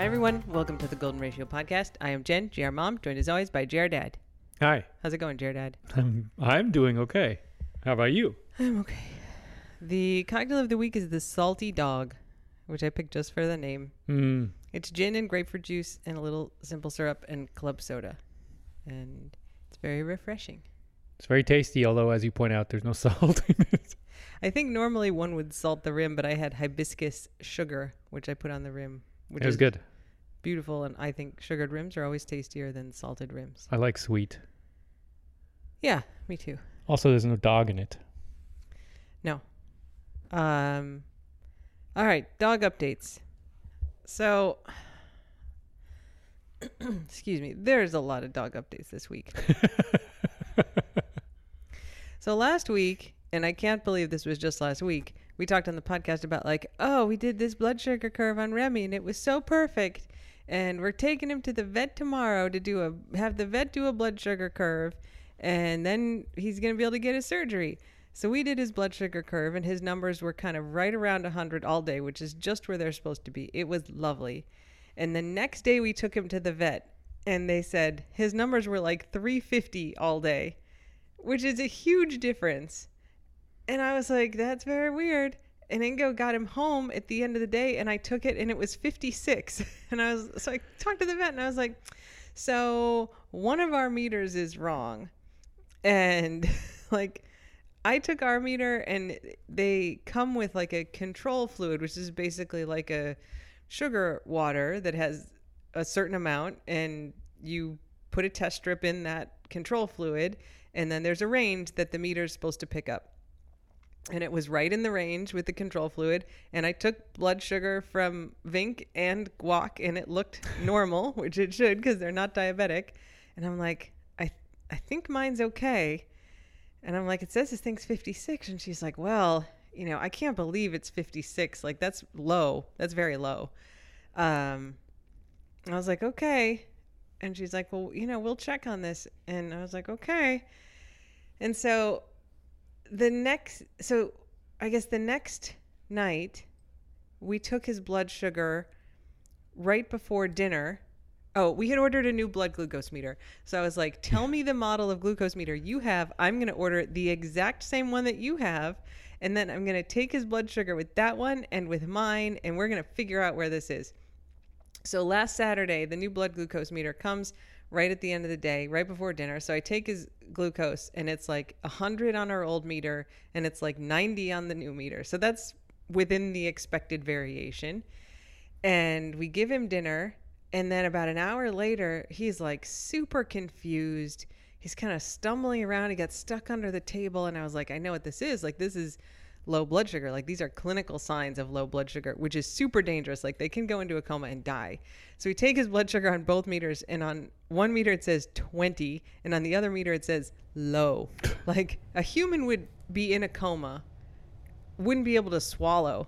Hi, everyone. Welcome to the Golden Ratio Podcast. I am Jen, GR Mom, joined as always by GR Dad. Hi, How's it going, GR Dad? I'm I'm doing okay. How about you? I'm okay. The cocktail of the week is the Salty Dog, which I picked just for the name. Hmm. It's gin and grapefruit juice and a little simple syrup and club soda. And it's very refreshing. It's very tasty, although as you point out, there's no salt in it. I think normally one would salt the rim, but I had hibiscus sugar, which I put on the rim, which It was is good. Beautiful. And I think sugared rims are always tastier than salted rims. I like sweet. Yeah, me too. Also, there's no dog in it. No. Um, all right, dog updates. So, excuse me, there's a lot of dog updates this week. so, last week, and I can't believe this was just last week, we talked on the podcast about, like, oh, we did this blood sugar curve on Remy and it was so perfect. And we're taking him to the vet tomorrow to do a, have the vet do a blood sugar curve. And then he's going to be able to get his surgery. So we did his blood sugar curve, and his numbers were kind of right around 100 all day, which is just where they're supposed to be. It was lovely. And the next day, we took him to the vet, and they said his numbers were like 350 all day, which is a huge difference. And I was like, that's very weird. And Ingo got him home at the end of the day, and I took it, and it was 56. And I was, so I talked to the vet, and I was like, so one of our meters is wrong. And like, I took our meter and they come with like a control fluid, which is basically like a sugar water that has a certain amount, and you put a test strip in that control fluid, and then there's a range that the meter is supposed to pick up. And it was right in the range with the control fluid. And I took blood sugar from Vink and Guac, and it looked normal, which it should because they're not diabetic. And I'm like, I, I think mine's okay. And I'm like, it says this thing's 56. And she's like, well, you know, I can't believe it's 56. Like, that's low. That's very low. Um, I was like, okay. And she's like, well, you know, we'll check on this. And I was like, okay. And so the next, so I guess the next night, we took his blood sugar right before dinner. Oh, we had ordered a new blood glucose meter. So I was like, tell me the model of glucose meter you have. I'm going to order the exact same one that you have. And then I'm going to take his blood sugar with that one and with mine. And we're going to figure out where this is. So last Saturday, the new blood glucose meter comes right at the end of the day, right before dinner. So I take his glucose and it's like 100 on our old meter and it's like 90 on the new meter. So that's within the expected variation. And we give him dinner. And then about an hour later, he's like super confused. He's kind of stumbling around. He got stuck under the table. And I was like, I know what this is. Like, this is low blood sugar. Like, these are clinical signs of low blood sugar, which is super dangerous. Like, they can go into a coma and die. So we take his blood sugar on both meters. And on one meter, it says 20. And on the other meter, it says low. like, a human would be in a coma, wouldn't be able to swallow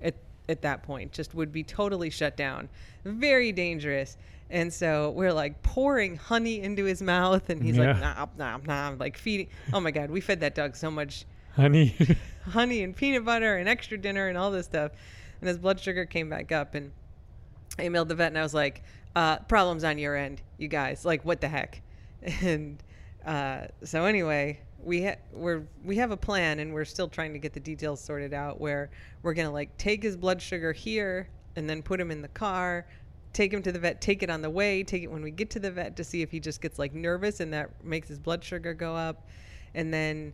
at at that point just would be totally shut down very dangerous and so we're like pouring honey into his mouth and he's like Yeah. nah nah nah like feeding oh my god we fed that dog so much Honey. honey and peanut butter and extra dinner and all this stuff and his blood sugar came back up and I emailed the vet and I was like, uh, problems on your end, you guys. Like, what the heck? And uh, so anyway, we ha- we're we have a plan and we're still trying to get the details sorted out. Where we're gonna like take his blood sugar here and then put him in the car, take him to the vet, take it on the way, take it when we get to the vet to see if he just gets like nervous and that makes his blood sugar go up, and then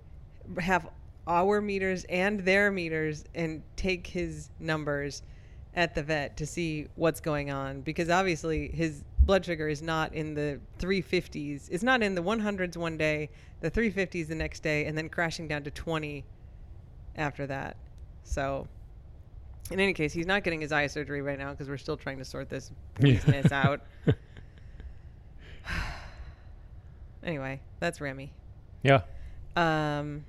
have our meters and their meters and take his numbers at the vet to see what's going on because obviously his blood sugar is not in the 350s. It's not in the 100s one day, the 350s the next day, and then crashing down to 20 after that. So, in any case, he's not getting his eye surgery right now because we're still trying to sort this business out. anyway, that's Remy. yeah. Um,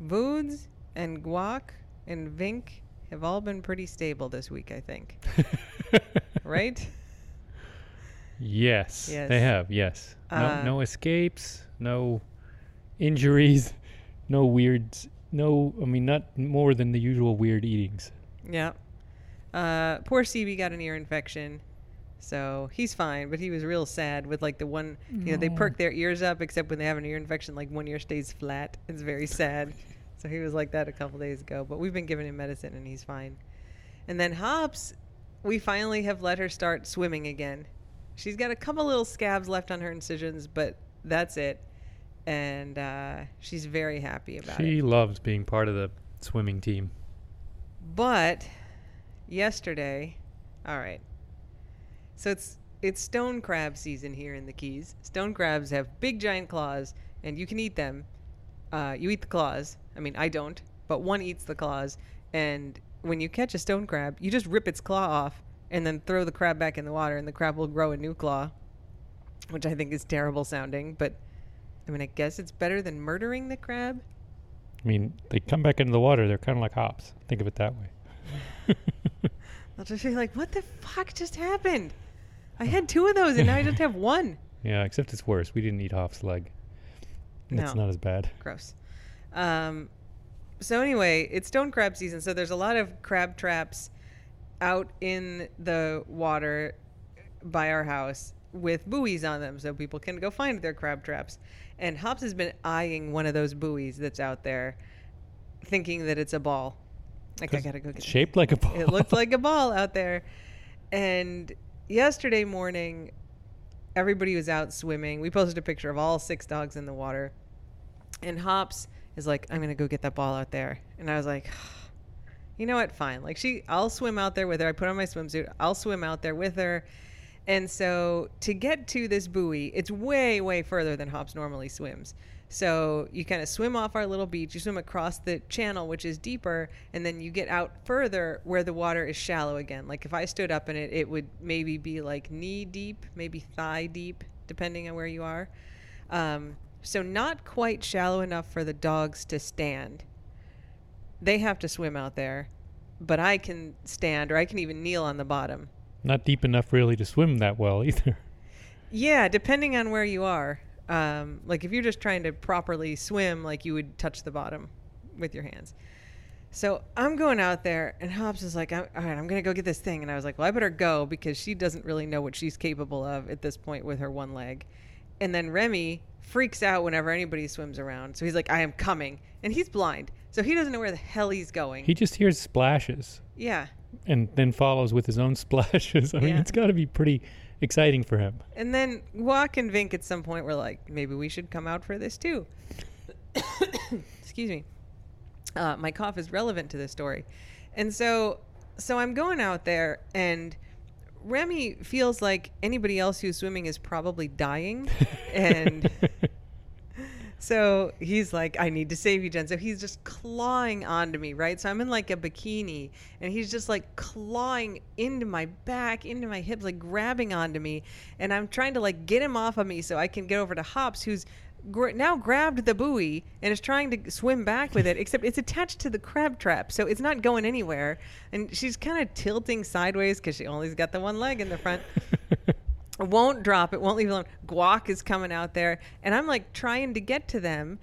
Voods and Guac and Vink have all been pretty stable this week, I think. right? Yes, Yes. They have. Yes. No. Uh, no escapes. No injuries. No weird. No. I mean, not more than the usual weird eatings. Yeah. Uh, poor CB got an ear infection. So he's fine, but he was real sad with like the one, you know, they perk their ears up, except when they have an ear infection, like one ear stays flat. It's very sad. So he was like that a couple days ago, but we've been giving him medicine and he's fine. And then Hops, we finally have let her start swimming again. She's got a couple little scabs left on her incisions, but that's it. And uh, she's very happy about it. She loves being part of the swimming team. But yesterday, all right. So it's it's stone crab season here in the Keys. Stone crabs have big giant claws, and you can eat them. Uh, you eat the claws. I mean, I don't, but one eats the claws. And when you catch a stone crab, you just rip its claw off and then throw the crab back in the water, and the crab will grow a new claw, which I think is terrible sounding. But I mean, I guess it's better than murdering the crab. I mean, they come back into the water. They're kind of like hops. Think of it that way. I'll just be like, what the fuck just happened? I had two of those and now I just have one. yeah, except it's worse. We didn't eat Hop's leg. It's No. not as bad. Gross. Um, so anyway, it's stone crab season, so there's a lot of crab traps out in the water by our house with buoys on them, so people can go find their crab traps. And Hops has been eyeing one of those buoys that's out there, thinking that it's a ball. Like I gotta go get shaped like a ball. it looked like a ball out there. And yesterday morning, everybody was out swimming. We posted a picture of all six dogs in the water. And Hops is like, I'm going to go get that ball out there. And I was like, you know what? Fine. Like, she, I'll swim out there with her. I put on my swimsuit. I'll swim out there with her. And so to get to this buoy, it's way, way further than Hops normally swims. So you kind of swim off our little beach, you swim across the channel, which is deeper, and then you get out further where the water is shallow again. Like if I stood up in it, it would maybe be like knee deep, maybe thigh deep, depending on where you are. Um, so not quite shallow enough for the dogs to stand. They have to swim out there, but I can stand or I can even kneel on the bottom. Not deep enough really to swim that well either. Yeah, depending on where you are. Um, like if you're just trying to properly swim, like you would touch the bottom with your hands. So I'm going out there, and Hops is like, "All right, I'm gonna go get this thing," and I was like, "Well, I better go because she doesn't really know what she's capable of at this point with her one leg." And then Remy freaks out whenever anybody swims around, so he's like, "I am coming," and he's blind, so he doesn't know where the hell he's going. He just hears splashes yeah, and then follows with his own splashes. I mean, Yeah. it's got to be pretty exciting for him. And then Guac and Vink at some point were like, maybe we should come out for this too. Excuse me. Uh, my cough is relevant to this story. And so so I'm going out there and Remy feels like anybody else who's swimming is probably dying. and so he's like, I need to save you, Jen. So he's just clawing onto me, right? So I'm in like a bikini and he's just like clawing into my back, into my hips, like grabbing onto me. And I'm trying to like get him off of me so I can get over to Hops, who's gr- now grabbed the buoy and is trying to swim back with it, except it's attached to the crab trap. So it's not going anywhere. And she's kind of tilting sideways because she only's got the one leg in the front won't drop it, won't leave alone. Guac is coming out there, and I'm like trying to get to them.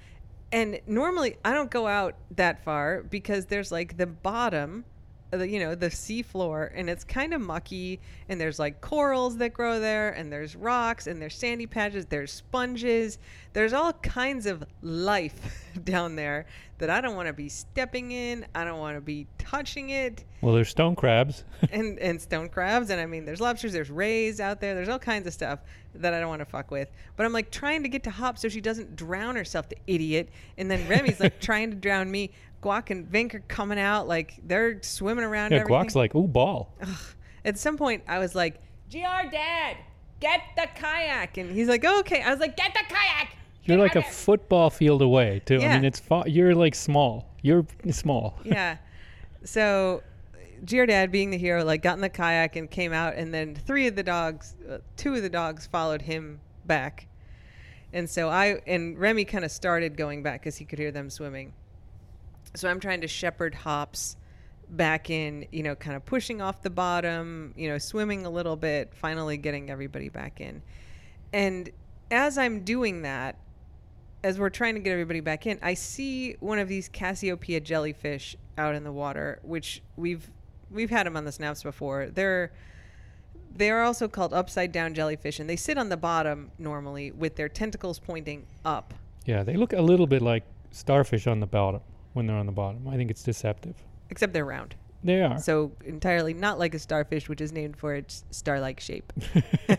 And normally I don't go out that far because there's like the bottom, you know, the seafloor and it's kind of mucky. And there's like corals that grow there, and there's rocks, and there's sandy patches, there's sponges, there's all kinds of life down there that I don't want to be stepping in. I don't want to be touching it well, there's stone crabs. and and stone crabs and I mean there's lobsters, there's rays out there, there's all kinds of stuff that I don't want to fuck with. But I'm like trying to get to Hop so she doesn't drown herself, the idiot. And then Remy's like trying to drown me. Guac and Vink are coming out like they're swimming around. yeah, everything. Guac's like, ooh, ball. At some point, I was like, "Gr, Dad, get the kayak," and he's like, oh, "Okay." I was like, "Get the kayak." You're like a of football field away, too. Yeah. I mean, it's fa- you're like small. You're small. yeah. So, Gr, Dad, being the hero, like got in the kayak and came out, and then three of the dogs, uh, two of the dogs followed him back, and so I and Remy kind of started going back because he could hear them swimming. So I'm trying to shepherd Hops back in, you know, kind of pushing off the bottom, you know, swimming a little bit, finally getting everybody back in, and as I'm doing that, as we're trying to get everybody back in, I see one of these Cassiopeia jellyfish out in the water, which we've we've had them on the snaps before. They're they are also called upside down jellyfish, and they sit on the bottom normally with their tentacles pointing up. Yeah, they look a little bit like starfish on the bottom when they're on the bottom. I think it's deceptive. Except they're round. They are. So entirely not like a starfish, which is named for its star-like shape.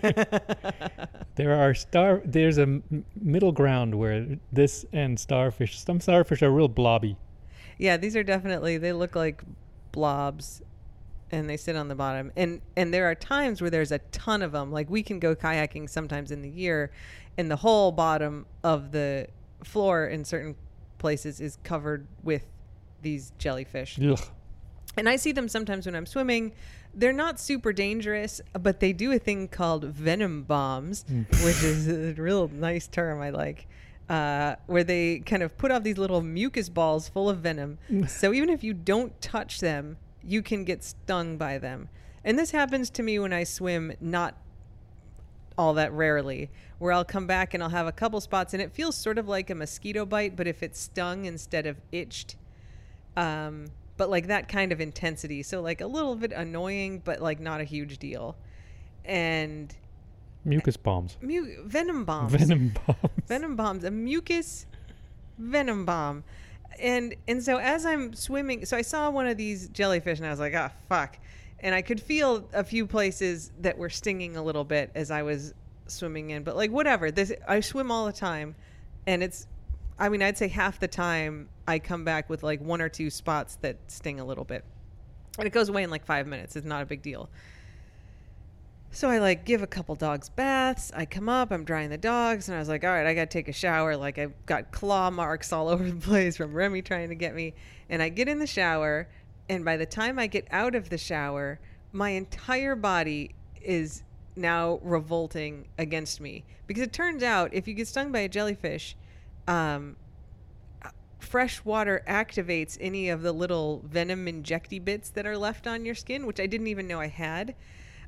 There are star. There's a m- middle ground where this and starfish. Some starfish are real blobby. yeah, these are definitely they look like blobs and they sit on the bottom. And and there are times where there's a ton of them. Like we can go kayaking sometimes in the year and the whole bottom of the floor in certain places is covered with these jellyfish. Ugh. And I see them sometimes when I'm swimming. They're not super dangerous, but they do a thing called venom bombs, which is a real nice term I like, uh, where they kind of put off these little mucus balls full of venom. so even if you don't touch them, you can get stung by them. And this happens to me when I swim, not all that rarely, where I'll come back and I'll have a couple spots, and it feels sort of like a mosquito bite, but if it's stung instead of itched. Um, but like that kind of intensity. So like a little bit annoying, but like not a huge deal. And Mucus bombs. mu- venom bombs. Venom bombs. Venom bombs. A mucus venom bomb. And and so as I'm swimming, so I saw one of these jellyfish and I was like, ah, fuck. And I could feel a few places that were stinging a little bit as I was swimming in. But like whatever. This I swim all the time, and it's. I mean, I'd say half the time I come back with like one or two spots that sting a little bit, and it goes away in like five minutes. It's not a big deal. So I like give a couple dogs baths. I come up, I'm drying the dogs, and I was like, all right, I got to take a shower. Like I've got claw marks all over the place from Remy trying to get me. And I get in the shower, and by the time I get out of the shower, my entire body is now revolting against me because it turns out if you get stung by a jellyfish, um, fresh water activates any of the little venom injecty bits that are left on your skin, which I didn't even know I had.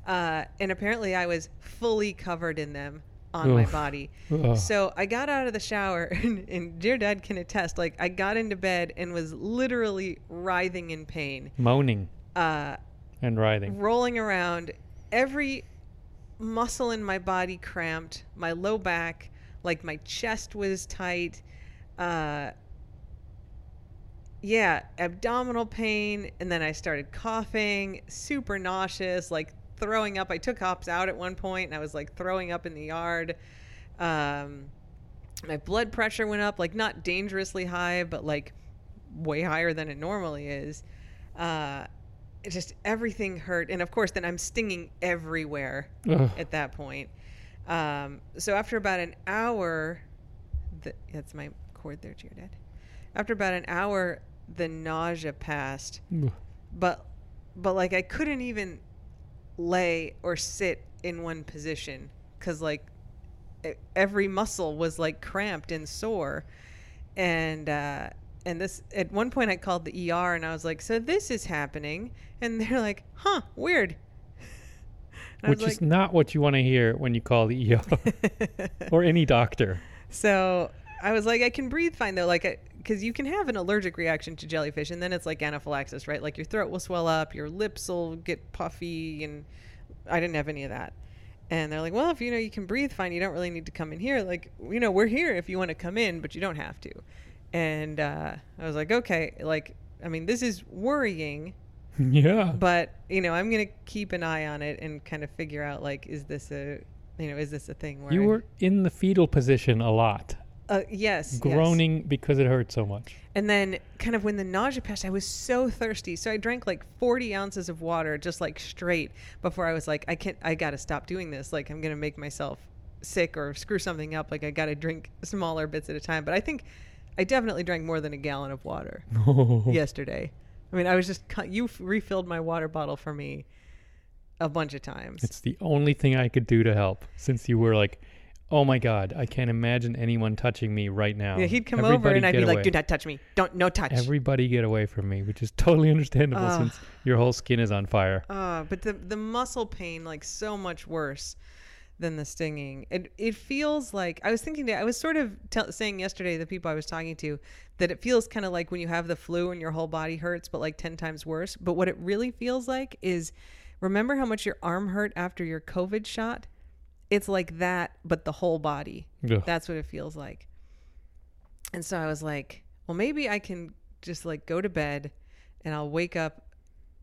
Uh, and apparently, I was fully covered in them on my body. Ugh. So I got out of the shower, and, and GR Dad can attest. Like I got into bed and was literally writhing in pain, Moaning uh, and writhing. rolling around. Every muscle in my body cramped. My low back, like my chest was tight. Uh, yeah, abdominal pain, and then I started coughing, super nauseous, like throwing up. I took hops out at one point, and I was like throwing up in the yard. Um, my blood pressure went up, like not dangerously high, but like way higher than it normally is. Uh, it just everything hurt, and of course, then I'm stinging everywhere Ugh. at that point. Um, so after about an hour, the, that's my cord there, GR Dad. After about an hour, the nausea passed, but but like I couldn't even lay or sit in one position because like every muscle was like cramped and sore, and uh, and this at one point I called the ER and I was like, so this is happening, and they're like, huh, weird. And Which is not what you want to hear when you call the ER or any doctor. So I was like, I can breathe fine though, like, because you can have an allergic reaction to jellyfish, and then it's like anaphylaxis, right? Like your throat will swell up, your lips will get puffy, and I didn't have any of that. And they're like, well, if you know you can breathe fine, you don't really need to come in here. Like, you know, we're here if you want to come in, but you don't have to. And uh, I was like, okay, like, I mean, this is worrying, yeah. but you know, I'm gonna keep an eye on it and kind of figure out like, is this a, you know, is this a thing where You were in the fetal position a lot, uh, yes, yes. groaning because it hurt so much. And then, kind of when the nausea passed, I was so thirsty. So I drank like 40 ounces of water, just like straight, before I was like, I can't, I got to stop doing this. Like, I'm going to make myself sick or screw something up. Like, I got to drink smaller bits at a time. But I think I definitely drank more than a gallon of water yesterday. I mean, I was just, you f- refilled my water bottle for me a bunch of times. It's the only thing I could do to help since you were like, oh my God, I can't imagine anyone touching me right now. yeah, he'd come over and I'd be like, do not touch me. Don't, no touch. Everybody get away from me, which is totally understandable Ugh. since your whole skin is on fire. Uh, but the the muscle pain like so much worse than the stinging. It it feels like I was thinking. I was sort of tell saying yesterday to the people I was talking to that it feels kind of like when you have the flu and your whole body hurts, but like ten times worse. But what it really feels like is, remember how much your arm hurt after your COVID shot? It's like that, but the whole body. Ugh. That's what it feels like. And so I was like, well, maybe I can just like go to bed and I'll wake up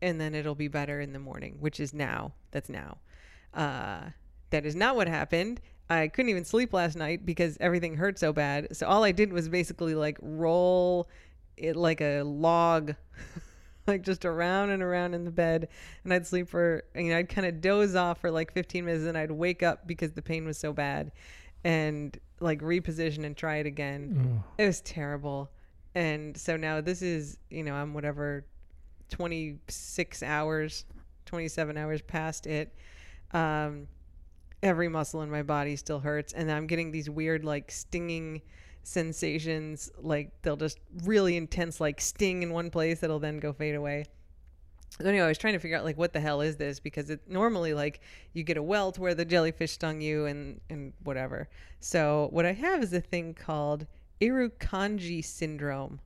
and then it'll be better in the morning, which is now. That's now. Uh, that is not what happened. I couldn't even sleep last night because everything hurt so bad. So all I did was basically like roll it like a log, like just around and around in the bed. And I'd sleep for, you know, I'd kind of doze off for like 15 minutes and I'd wake up because the pain was so bad and like reposition and try it again. It was terrible. And so now this is, you know, I'm whatever 26 hours, 27 hours past it. Um, every muscle in my body still hurts. And I'm getting these weird, like, stinging sensations. Like, they'll just really intense, like, sting in one place that'll then go fade away. So anyway, I was trying to figure out like what the hell is this because it normally like you get a welt where the jellyfish stung you and and whatever. So what I have is a thing called Irukandji syndrome,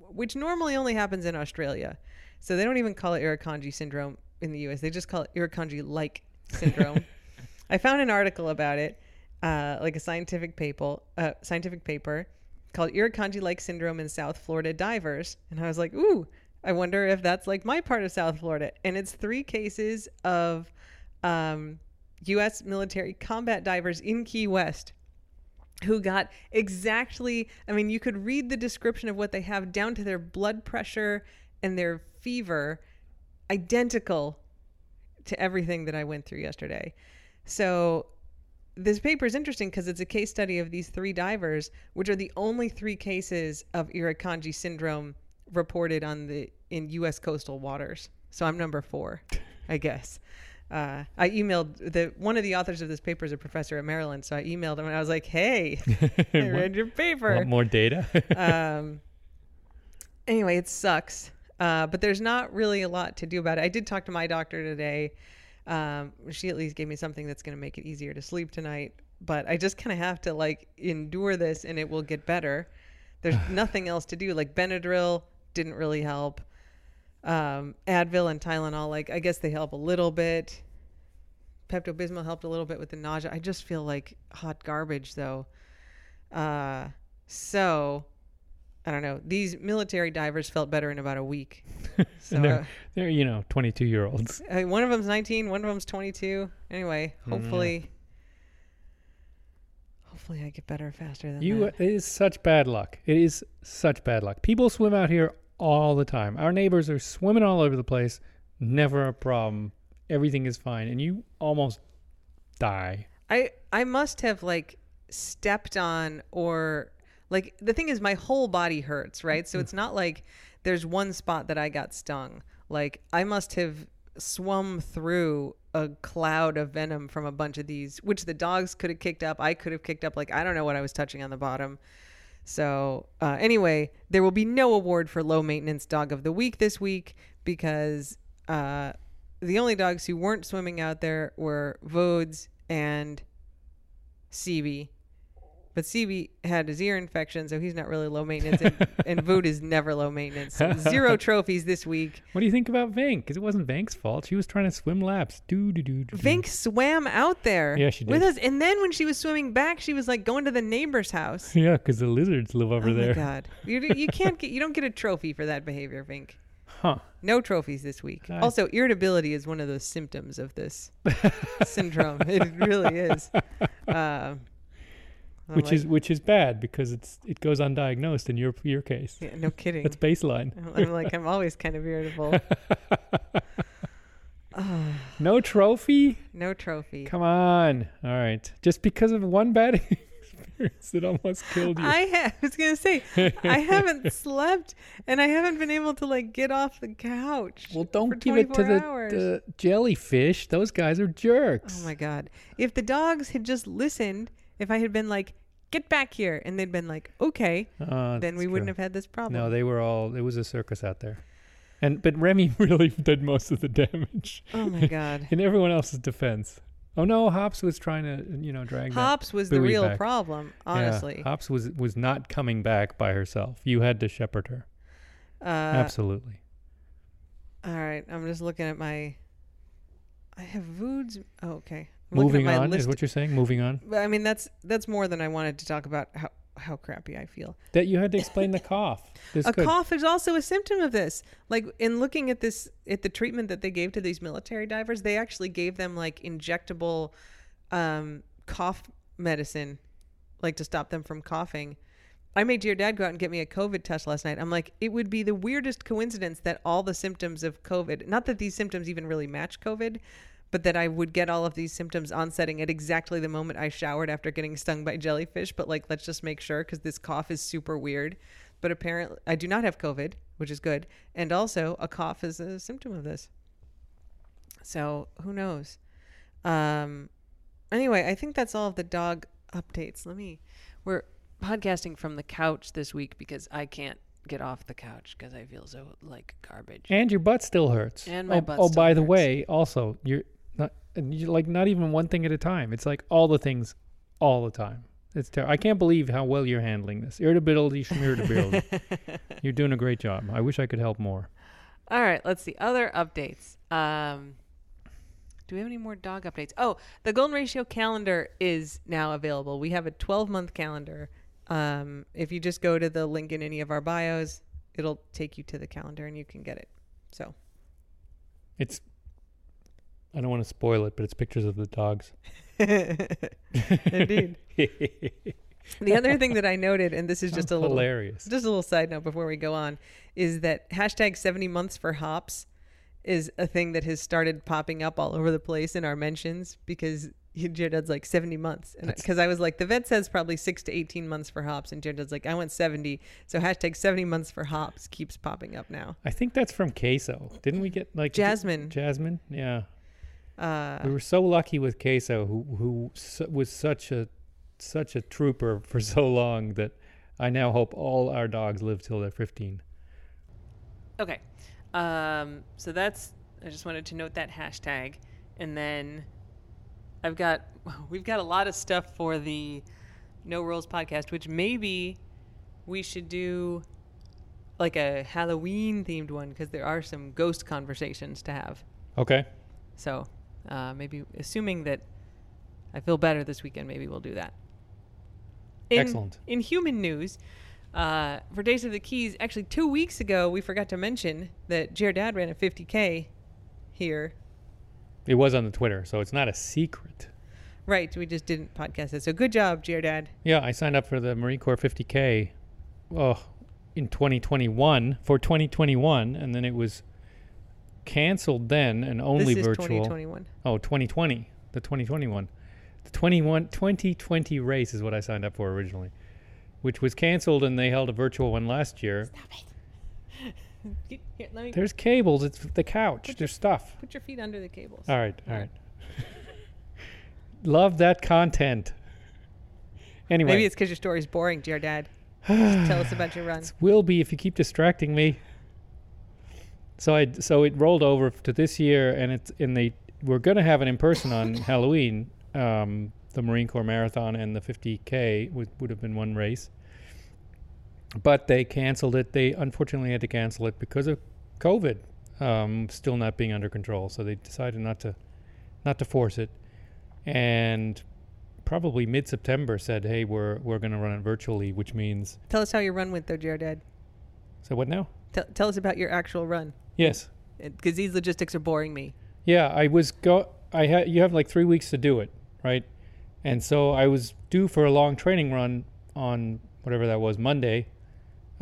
which normally only happens in Australia. So they don't even call it Irukandji syndrome in the U.S. They just call it Irukandji like syndrome. I found an article about it, uh, like a scientific paper, uh, scientific paper called Irukandji like syndrome in South Florida divers, and I was like, ooh. I wonder if that's like my part of South Florida. And it's three cases of um, U.S. military combat divers in Key West who got exactly, I mean, you could read the description of what they have down to their blood pressure and their fever, identical to everything that I went through yesterday. So this paper is interesting because it's a case study of these three divers, which are the only three cases of Irukandji syndrome reported on the in U.S. coastal waters. So I'm number four, I guess. Uh, I emailed the one of the authors of this paper is a professor at Maryland, so I emailed him and I was like, "Hey, I read your paper." Want more data? um, anyway, it sucks, uh, but there's not really a lot to do about it. I did talk to my doctor today. Um, she at least gave me something that's going to make it easier to sleep tonight. But I just kind of have to like endure this, and it will get better. There's nothing else to do. Like Benadryl didn't really help. Um, Advil and Tylenol, like I guess they help a little bit. Pepto Bismol helped a little bit with the nausea. I just feel like hot garbage though. Uh, so I don't know. These military divers felt better in about a week. So and uh, they're, they're, you know, 22 year olds. I one of them's 19, one of them's 22. Anyway, Mm, hopefully, hopefully I get better faster than You, that. it is such bad luck. It is such bad luck. People swim out here all the time. Our neighbors are swimming all over the place. Never a problem. Everything is fine. And you almost die. I I must have like stepped on or like the thing is my whole body hurts, right? So it's not like there's one spot that I got stung. Like I must have swum through a cloud of venom from a bunch of these, which the dogs could have kicked up. I could have kicked up. Like I don't know what I was touching on the bottom. So uh, anyway, there will be no award for low maintenance dog of the week this week because uh, the only dogs who weren't swimming out there were Vodes and CB. But CB had his ear infection, so he's not really low maintenance. And, and Vood is never low maintenance. So zero trophies this week. What do you think about Vink? Because it wasn't Vink's fault. She was trying to swim laps. Do do do. do. Vink swam out there Yeah, she did. with us. And then when she was swimming back, she was like going to the neighbor's house. Yeah, because the lizards live over there. oh there. my God. You, you can't get, you don't get a trophy for that behavior, Vink. Huh. No trophies this week. Nice. Also, irritability is one of those symptoms of this syndrome. It really is. Um, I'm which like, is which is bad because it's it goes undiagnosed in your your case. yeah, no kidding. That's baseline. I'm, like I'm always kind of irritable. No trophy? no trophy. Come on. All right. Just because of one bad experience that almost killed you. I ha- was gonna say I haven't slept and I haven't been able to like get off the couch. well, don't give it to the, the jellyfish. Those guys are jerks. Oh my god! If the dogs had just listened, if I had been like, "Get back here," and they'd been like, "Okay," Uh, then we that's wouldn't have had this problem. No, they were all. It was a circus out there, and but Remy really did most of the damage oh my god! in everyone else's defense. Oh no, Hops was trying to you know drag. Hops was the real back. problem, Yeah, honestly. Hops was was not coming back by herself. You had to shepherd her. Uh, Absolutely. All right, I'm just looking at my. I have foods. Oh, okay. Moving on list. is what you're saying. Moving on. But, I mean, that's that's more than I wanted to talk about. How how crappy I feel. That you had to explain the cough. This a could- cough is also a symptom of this. Like in looking at this, at the treatment that they gave to these military divers, they actually gave them like injectable um, cough medicine, like to stop them from coughing. I made your dad go out and get me a COVID test last night. I'm like, it would be the weirdest coincidence that all the symptoms of COVID, not that these symptoms even really match COVID, but that I would get all of these symptoms onsetting at exactly the moment I showered after getting stung by jellyfish. But like, let's just make sure because this cough is super weird. But apparently, I do not have COVID, which is good. And also, a cough is a symptom of this. So who knows? Um, anyway, I think that's all of the dog updates. Let me. We're podcasting from the couch this week because I can't get off the couch because I feel so like garbage. and your butt still hurts. And my oh, butt Oh, by the way, also you're not and you're like not even one thing at a time. It's like all the things all the time. It's terrible. I can't believe how well you're handling this. Irritability, schmirritability. you're doing a great job. I wish I could help more. All right, let's see other updates. Um, do we have any more dog updates? Oh, the Golden Ratio calendar is now available. We have a 12 month calendar. Um, if you just go to the link in any of our bios, it'll take you to the calendar and you can get it. So, It's I don't want to spoil it, but it's pictures of the dogs. indeed. The other thing that I noted, and this is just a little hilarious. just a little side note before we go on, is that hashtag 70 months for hops is a thing that has started popping up all over the place in our mentions because Jared's like 70 months. And because I was like, the vet says probably six to 18 months for hops. And Jared's like, I went 70. So hashtag 70 months for hops keeps popping up now. I think that's from queso. Didn't we get like Jasmine. Jasmine, yeah. Uh, we were so lucky with queso, who who su- was such a such a trooper for so long that I now hope all our dogs live till they're 15. Okay. Um, so that's, I just wanted to note that hashtag. And then I've got, we've got a lot of stuff for the No Rules podcast, which maybe we should do like a Halloween themed one because there are some ghost conversations to have. Okay. So uh, maybe, assuming that I feel better this weekend, maybe we'll do that. In, Excellent. In human news, uh, for Days of the Keys, actually two weeks ago, we forgot to mention that GR Dad ran a 50K here. It was on the Twitter, so it's not a secret. Right, we just didn't podcast it. So good job, GR Dad. Yeah, I signed up for the Marine Corps 50K oh, in 2021 for 2021, and then it was canceled then and only this is virtual. 2021. Oh, 2020, the 2021. The 21, 2020 race is what I signed up for originally, which was canceled and they held a virtual one last year. Get- Here, let me There's cables, it's the couch, there's stuff. put your feet under the cables. All right, all All right. Love that content. Anyway, Maybe it's because your story's boring, GR Dad. Tell us about your run. will be if you keep distracting me. So I so it rolled over to this year, and it's and they we're gonna have it in person on Halloween. Um, the Marine Corps Marathon and the 50K would would have been one race, but they canceled it. They unfortunately had to cancel it because of COVID um, still not being under control. So they decided not to not to force it, and probably mid September said, "Hey, we're we're gonna run it virtually," which means Tell us how your run went, though, Jared so what now? Tell tell us about your actual run. Yes. Because these logistics are boring me. Yeah, I was go. I had you have like three weeks to do it, right? And so I was due for a long training run on whatever that was Monday,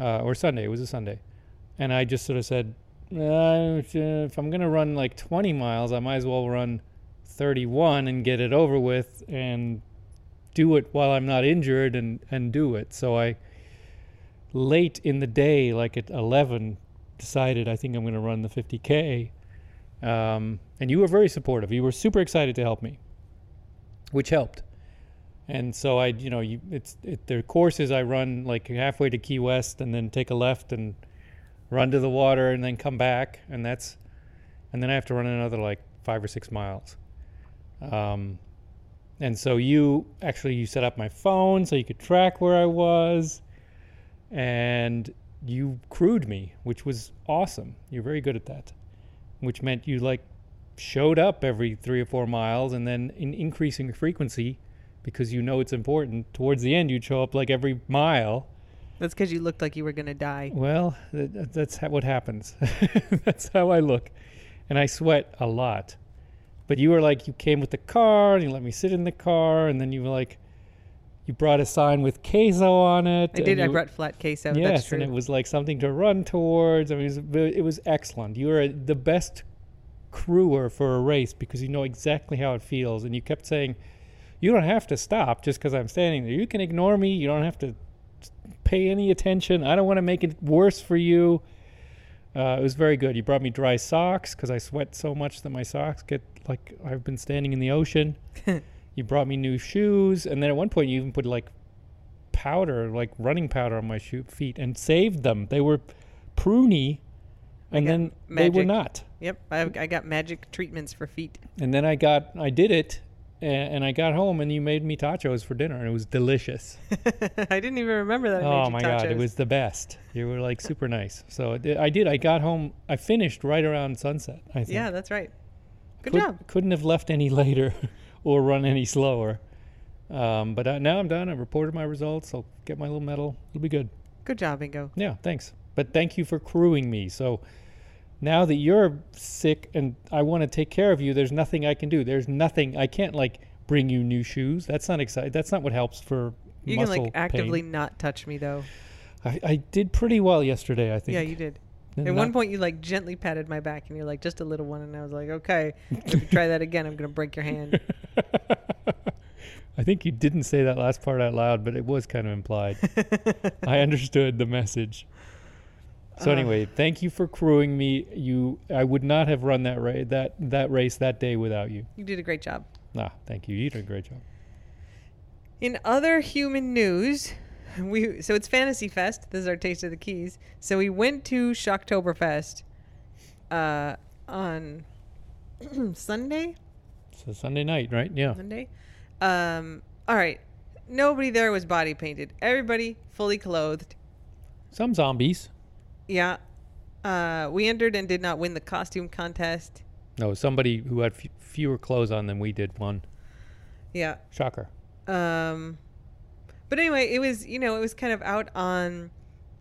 uh, or Sunday. It was a Sunday, and I just sort of said, uh, if I'm gonna run like 20 miles, I might as well run 31 and get it over with and do it while I'm not injured and and do it. So I late in the day, like at 11, decided I think I'm gonna run the 50k um, and you were very supportive. You were super excited to help me, which helped. And so I, you know, you, it's it, their courses I run like halfway to Key West and then take a left and run to the water and then come back, and that's, and then I have to run another like five or six miles. Um, and so you actually you set up my phone so you could track where I was, and you crewed me, which was awesome. You're very good at that, which meant you like showed up every three or four miles, and then in increasing frequency, because you know it's important. Towards the end, you'd show up like every mile. That's because you looked like you were gonna die. Well, th- that's ha- what happens. that's how I look, and I sweat a lot. But you were like, you came with the car, and you let me sit in the car, and then you were like, you brought a sign with queso on it. I did. and I brought flat queso. That's Yes, true. and it was like something to run towards. I mean, it was, it was excellent. You were the best crewer for a race because you know exactly how it feels, and you kept saying, "You don't have to stop just because I'm standing there. You can ignore me. You don't have to pay any attention. I don't want to make it worse for you." Uh, it was very good. You brought me dry socks because I sweat so much that my socks get like I've been standing in the ocean. you brought me new shoes, and then at one point you even put like powder, like running powder, on my shoe feet and saved them. They were pruny, and then they were magic. not. Yep, I, I got magic treatments for feet. And then I got, I did it, and, and I got home, and you made me tachos for dinner, and it was delicious. I didn't even remember that. I oh my god, it was the best. You were like super nice. So it I did. I got home. I finished right around sunset. I think. Yeah, that's right. Good Could- job. Couldn't have left any later, or run any slower. Um, but uh, now I'm done. I've reported my results. I'll get my little medal. It'll be good. Good job, Ingo. Yeah, thanks. But thank you for crewing me. So now that you're sick and I want to take care of you, there's nothing I can do. There's nothing I can't like bring you new shoes. That's not exciting. That's not what helps for You can like actively pain. not touch me though. I, I did pretty well yesterday. I think. Yeah, you did. N- At one point, you like gently patted my back, and you're like, "Just a little one," and I was like, "Okay, if you try that again, I'm gonna break your hand." I think you didn't say that last part out loud, but it was kind of implied. I understood the message. So Uh. anyway, thank you for crewing me. You, I would not have run that race that that race that day without you. You did a great job. Ah, thank you. You did a great job. In other human news, we so it's Fantasy Fest. This is our taste of the keys. So we went to Shocktoberfest uh, on Sunday. So Sunday night, right? Yeah. Sunday. Um, all right. Nobody there was body painted. Everybody fully clothed. Some zombies. Yeah. Uh, we entered and did not win the costume contest. No, somebody who had f- fewer clothes on than we did won. Yeah. Shocker. Um, but anyway, it was you know it was kind of out on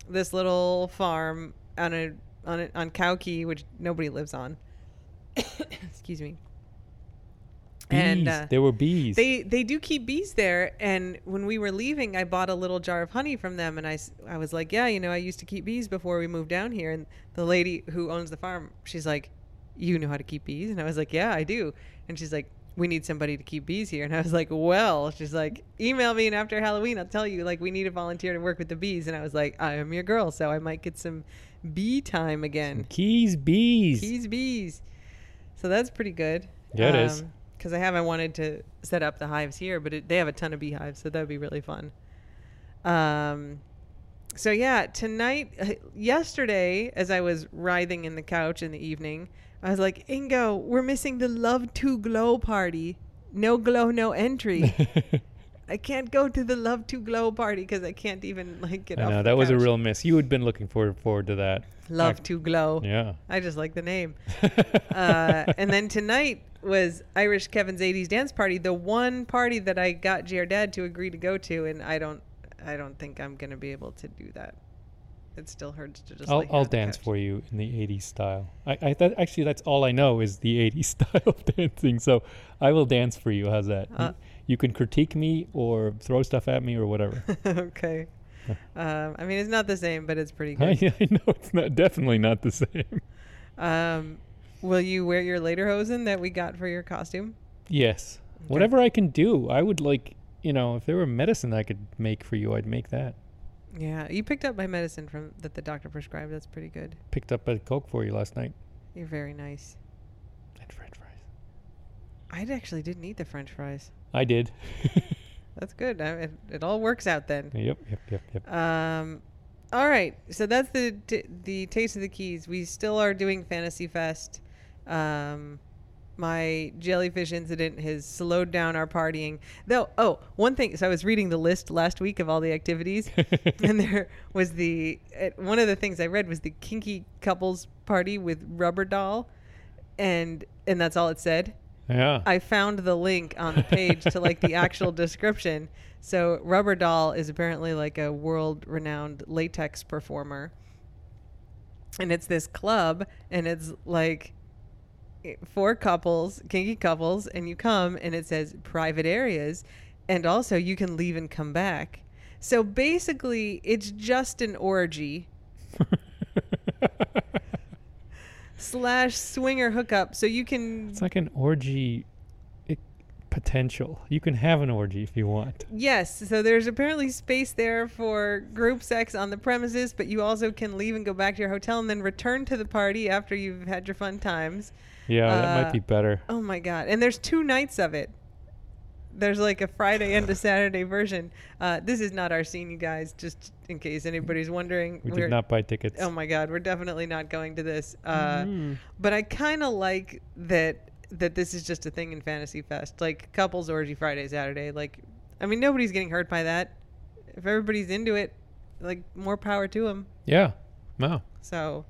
this little farm on a on a, on Cow Key, which nobody lives on. Excuse me. Bees. And uh, there were bees. they they do keep bees there. And when we were leaving, I bought a little jar of honey from them, and I I was like, yeah, you know, I used to keep bees before we moved down here. And the lady who owns the farm, she's like, you know how to keep bees? And I was like, yeah, I do. And she's like, we need somebody to keep bees here. And I was like, well, she's like, email me and after Halloween, I'll tell you, like, we need a volunteer to work with the bees. And I was like, I am your girl, so I might get some bee time again. Keys, bees. Keys bees. So that's pretty good. Yeah, it is. Because I haven't wanted to set up the hives here, but it, they have a ton of beehives, so that would be really fun. Um, so yeah, tonight, uh, yesterday, as I was writhing in the couch in the evening, I was like, Ingo, we're missing the Love to Glow party. No glow, no entry. I can't go to the Love to Glow party because I can't even like get I off. the that was a real miss. You had been looking forward forward to that. Love I- to Glow. Yeah. I just like the name. uh, and then tonight was Irish Kevin's 80s dance party, the one party that I got your dad to agree to go to, and I don't, I don't think I'm gonna be able to do that. It still hurts to just. I'll, lay I'll dance for you in the 80s style. I, I thought actually that's all I know is the 80s style of dancing. So I will dance for you. How's that? Uh, you, you can critique me or throw stuff at me or whatever. okay. Um, I mean, it's not the same, but it's pretty I, good. I know it's not definitely not the same. um, will you wear your lederhosen that we got for your costume? Yes. Okay. Whatever I can do, I would like, you know, if there were medicine I could make for you, I'd make that. Yeah, you picked up my medicine from that the doctor prescribed. That's pretty good. Picked up a Coke for you last night. You're very nice. And french fries. I actually didn't eat the French fries. I did. That's good. I, it, it all works out then. yep, yep, yep, yep. Um, all right. So that's the t- the taste of the keys. We still are doing Fantasy Fest. Um, my jellyfish incident has slowed down our partying. Though, oh, one thing. So I was reading the list last week of all the activities, and there was the uh, one of the things I read was the kinky couples party with rubber doll, and and that's all it said. Yeah. I found the link on the page to like the actual description. So Rubber Doll is apparently like a world-renowned latex performer, and it's this club, and it's like for couples, kinky couples, and you come, and it says private areas, and also you can leave and come back. So basically, it's just an orgy slash swinger hookup. So you can it's like an orgy potential. You can have an orgy if you want. Yes, so there's apparently space there for group sex on the premises, but you also can leave and go back to your hotel and then return to the party after you've had your fun times. Yeah, that Uh, might be better. Oh my god. And there's two nights of it. There's like a Friday and a Saturday version. Uh, this is not our scene, you guys, just in case anybody's wondering. We did not buy tickets. Oh my god, we're definitely not going to this. Uh, Mm. but I kind of like that that this is just a thing in Fantasy Fest, like couples orgy Friday Saturday. Like, I mean, nobody's getting hurt by that. If everybody's into it, like more power to them. Yeah. Wow. So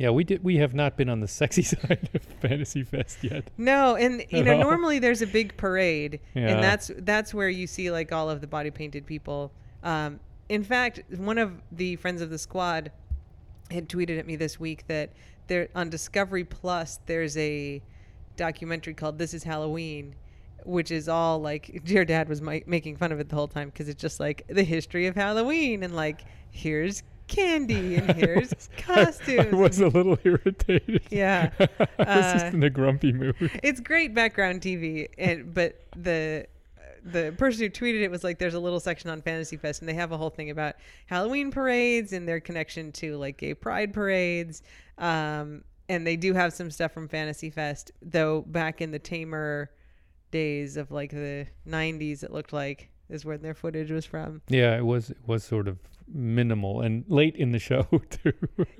Yeah, we did. We have not been on the sexy side of Fantasy Fest yet. no, and you know, No. normally there's a big parade, Yeah. and that's that's where you see like all of the body painted people. Um, in fact, one of the friends of the squad had tweeted at me this week that there on Discovery Plus there's a documentary called This Is Halloween, which is all like dear dad was mi- making fun of it the whole time because it's just like the history of Halloween and like here's candy and here's costumes. I was a little irritated. Yeah. I was Uh, just in a grumpy mood. it's great background TV, and but the the person who tweeted it was like, "There's a little section on Fantasy Fest, and they have a whole thing about Halloween parades and their connection to like gay pride parades." Um, and they do have some stuff from Fantasy Fest, though. Back in the tamer days of like the '90s, it looked like is where their footage was from. Yeah, it was. It was sort of minimal and late in the show too.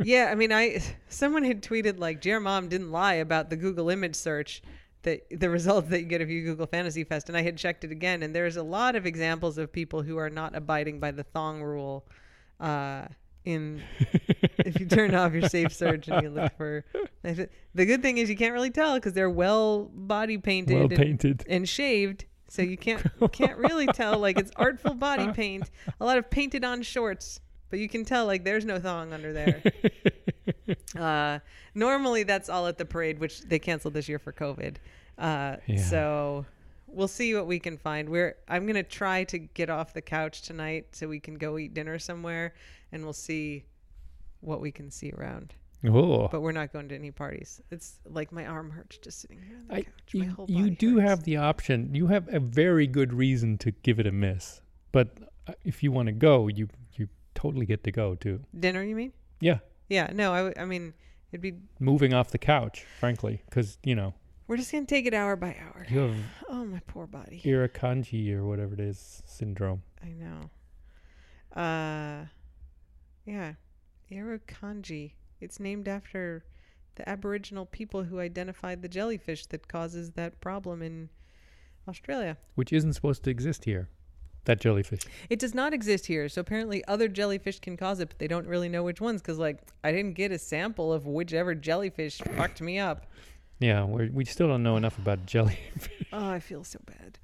yeah, I mean, I someone had tweeted like, "Dear Mom didn't lie about the Google image search." That the results that you get if you Google Fantasy Fest, and I had checked it again, and there's a lot of examples of people who are not abiding by the thong rule. Uh, in if you turn off your safe search and you look for the good thing is you can't really tell because they're well body painted well and, painted. and shaved so you can't you can't really tell like it's artful body paint a lot of painted on shorts but you can tell like there's no thong under there. Uh, normally that's all at the parade which they canceled this year for covid. Uh, Yeah. so we'll see what we can find. We're i'm gonna try to get off the couch tonight so we can go eat dinner somewhere and we'll see what we can see around oh, but we're not going to any parties it's like my arm hurts just sitting here on the I, couch my you, whole you do hurts. have the option. You have a very good reason to give it a miss. But uh, if you want to go, you you totally get to go too. dinner you mean Yeah, Yeah, no, I, w- I mean, it'd be. moving off the couch, frankly, because you know We're just gonna take it hour by hour. you have Oh, my poor body. Irukandji or whatever it is syndrome. I know. Uh, yeah, Irukandji. It's named after the Aboriginal people who identified the jellyfish that causes that problem in Australia. which isn't supposed to exist here. That jellyfish. It does not exist here, so apparently other jellyfish can cause it, but they don't really know which ones because, like, I didn't get a sample of whichever jellyfish fucked me up. Yeah, we're, we still don't know enough about jellyfish. Oh, I feel so bad.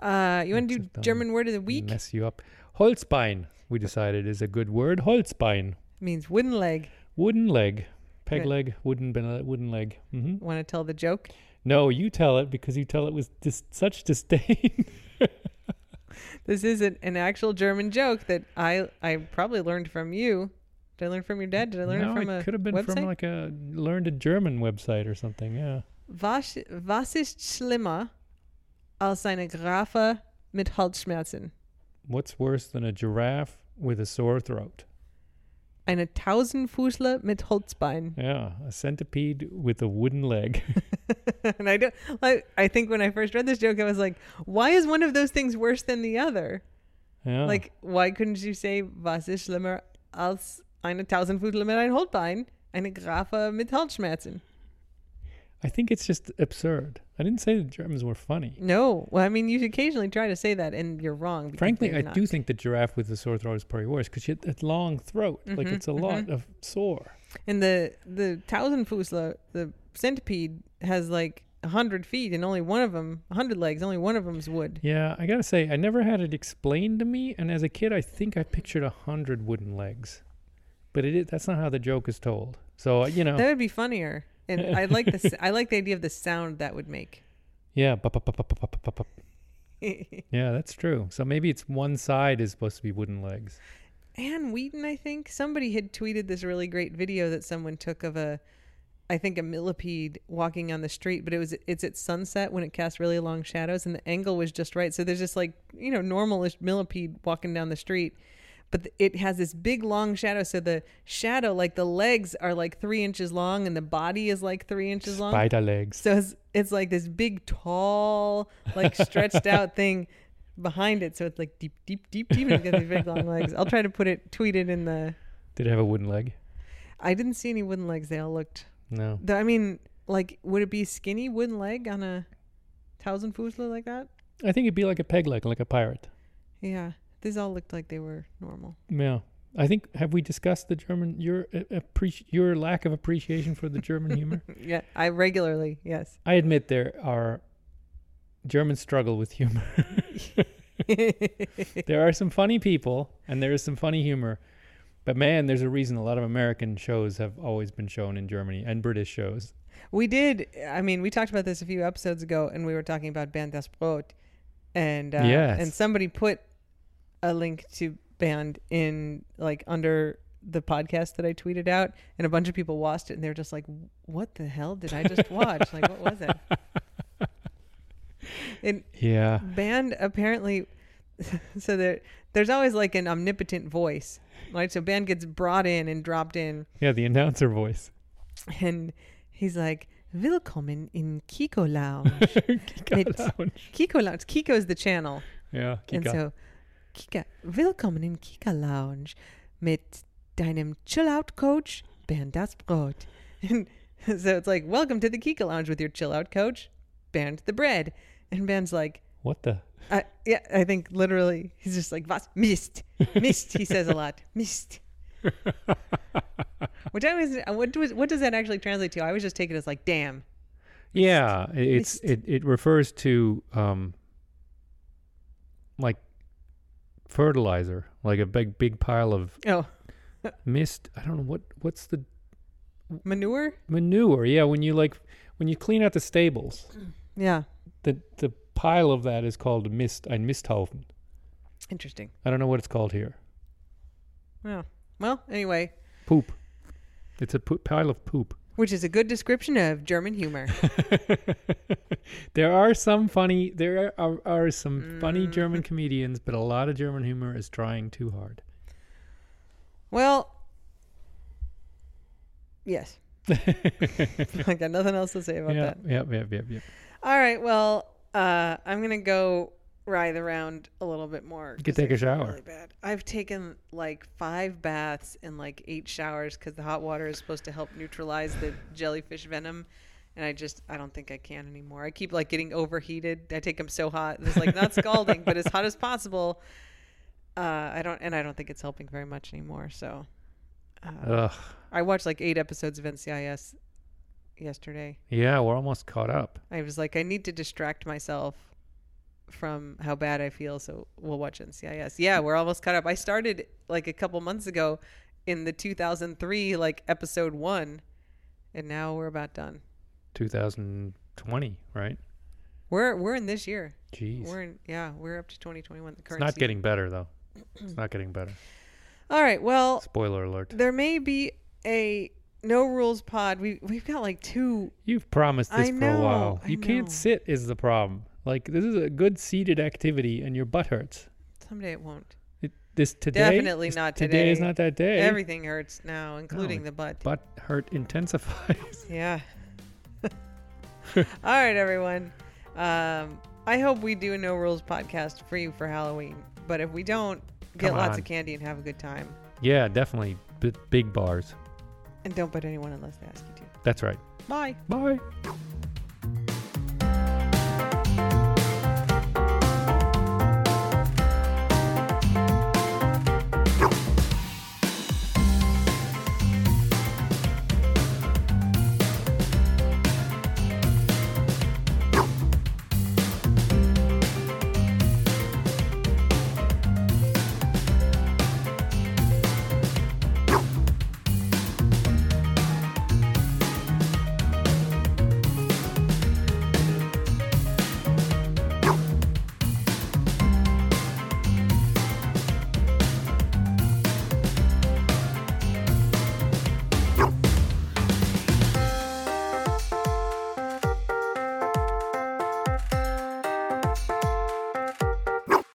Uh, you want to do German word of the week? Mess you up. Holzbein, we decided, is a good word. Holzbein. means wooden leg. Wooden leg. Peg Good. leg, wooden, wooden leg. hmm Want to tell the joke? No, you tell it because you tell it with dis- such disdain. This is an, actual German joke that I I probably learned from you. Did I learn from your dad? Did I learn no, it from a could have been website? from like a learned a German website or something. Yeah. was, was ist schlimmer als eine Giraffe mit Halsschmerzen? What's worse than a giraffe with a sore throat? Eine Tausendfüßler mit Holzbein. Yeah, a centipede with a wooden leg. and I don't. I, I think when I first read this joke, I was like, why is one of those things worse than the other? yeah. Like, why couldn't you say, was ist schlimmer als eine Tausendfüßler mit ein Holzbein? Eine Giraffe mit Halsschmerzen. I think it's just absurd. I didn't say the Germans were funny. No, well, I mean, you occasionally try to say that, and you're wrong. Frankly, I not. do think the giraffe with the sore throat is probably worse because she had that long throat. Like Mhm, it's a lot of sore. And the the Tausendfüßler, the centipede, has like a hundred feet, and only one of them, a hundred legs, only one of them's wood. Yeah, I gotta say, I never had it explained to me, and as a kid, I think I pictured a hundred wooden legs, but it is, that's not how the joke is told. So you know, That would be funnier and I like the I like the idea of the sound that would make. Yeah. Bup, bup, bup, yeah, that's true. So maybe it's one side is supposed to be wooden legs. Anne Wheaton, I think somebody had tweeted this really great video that someone took of a, I think a millipede walking on the street, but it was it's at sunset when it casts really long shadows and the angle was just right. So there's just like you know normalish millipede walking down the street, but it has this big long shadow. So the shadow, like the legs, are like three inches long, and the body is like three inches long. Spider legs. So it's, it's like this big, tall, like stretched out thing behind it. So it's like deep, deep, deep, deep, and it's got these big long legs. I'll try to put it, tweet it in the. Did it have a wooden leg? I didn't see any wooden legs. They all looked. No. the- I mean, like, would it be skinny wooden leg on a thousand Fußler like that? I think it'd be like a peg leg, like a pirate. Yeah, these all looked like they were normal. Yeah. I think have we discussed the German your uh, appreci- your lack of appreciation for the German humor? Yeah, I regularly, yes. I admit there are Germans struggle with humor. there are some funny people and there is some funny humor. But man, there's a reason a lot of American shows have always been shown in Germany and British shows. We did. I mean, we talked about this a few episodes ago, and we were talking about Bernd das Brot, and uh, Yes. and somebody put a link to Bernd in like under the podcast that I tweeted out, and a bunch of people watched it, and they're just like, "What the hell did I just watch? like, what was it?" And Yeah. Bernd apparently, so there, there's always like an omnipotent voice, right? So Bernd gets brought in and dropped in, Yeah, the announcer voice. and he's like, "Willkommen in Kika Lounge." Mit- Lounge. Kika Lounge. Kika is the channel. Yeah, And so, Kika, willkommen in Kika Lounge mit deinem Chill-Out Coach, Bernd das Brot. And so it's like, welcome to the Kika Lounge with your Chill-Out Coach, Bernd the Bread. And Bernd's like, what the? I, yeah, I think literally, he's just like, was? Mist. Mist, he says a lot. Mist. Which I was, what, was, what does that actually translate to? I was just taking it as like, damn. Yeah, it's Mist. it, it refers to um like fertilizer, like a big big pile of Oh, mist. I don't know what what's the manure? manure. Yeah, when you like when you clean out the stables, Yeah. the the pile of that is called mist ein Misthaufen. Interesting. I don't know what it's called here. Yeah. Well, anyway, Poop. It's a po- pile of poop. Which is a good description of German humor. there are some funny there are, are some funny Mm. German comedians, but a lot of German humor is trying too hard. Well, yes. I got nothing else to say about yeah, that. yeah, yeah, yeah, yeah. All right. Well, uh, I'm gonna go writhe around a little bit more. You could take a shower. Really bad. I've taken like five baths and like eight showers because the hot water is supposed to help neutralize the jellyfish venom. And I just, I don't think I can anymore. I keep like getting overheated. I take them so hot. It's like not scalding, but as hot as possible. Uh, I don't, and I don't think it's helping very much anymore. So, uh. I watched like eight episodes of NCIS yesterday. Yeah, we're almost caught up. I was like, I need to distract myself from how bad I feel, so we'll watch NCIS. Yeah, we're almost caught up. I started like a couple months ago in the 2003 like episode one, and now we're about done. 2020, right? We're we're in this year. Jeez. We're in yeah, we're up to 2021. The It's current not season. getting better though. It's not getting better. All right. Well, Spoiler alert. there may be a no rules pod. We we've got like two. You've promised this for a while. You can't sit is the problem. Like this is a good seated activity and your butt hurts. Someday it won't. It, this today Definitely this- not today. Today is not that day. Everything hurts now, including it- the butt. butt hurt intensifies. Yeah. All right, everyone. Um, I hope we do a No Rules podcast for you for Halloween. But if we don't, get lots of candy and have a good time. yeah, definitely. B- big bars. And don't bite anyone unless they ask you to. That's right. Bye. Bye.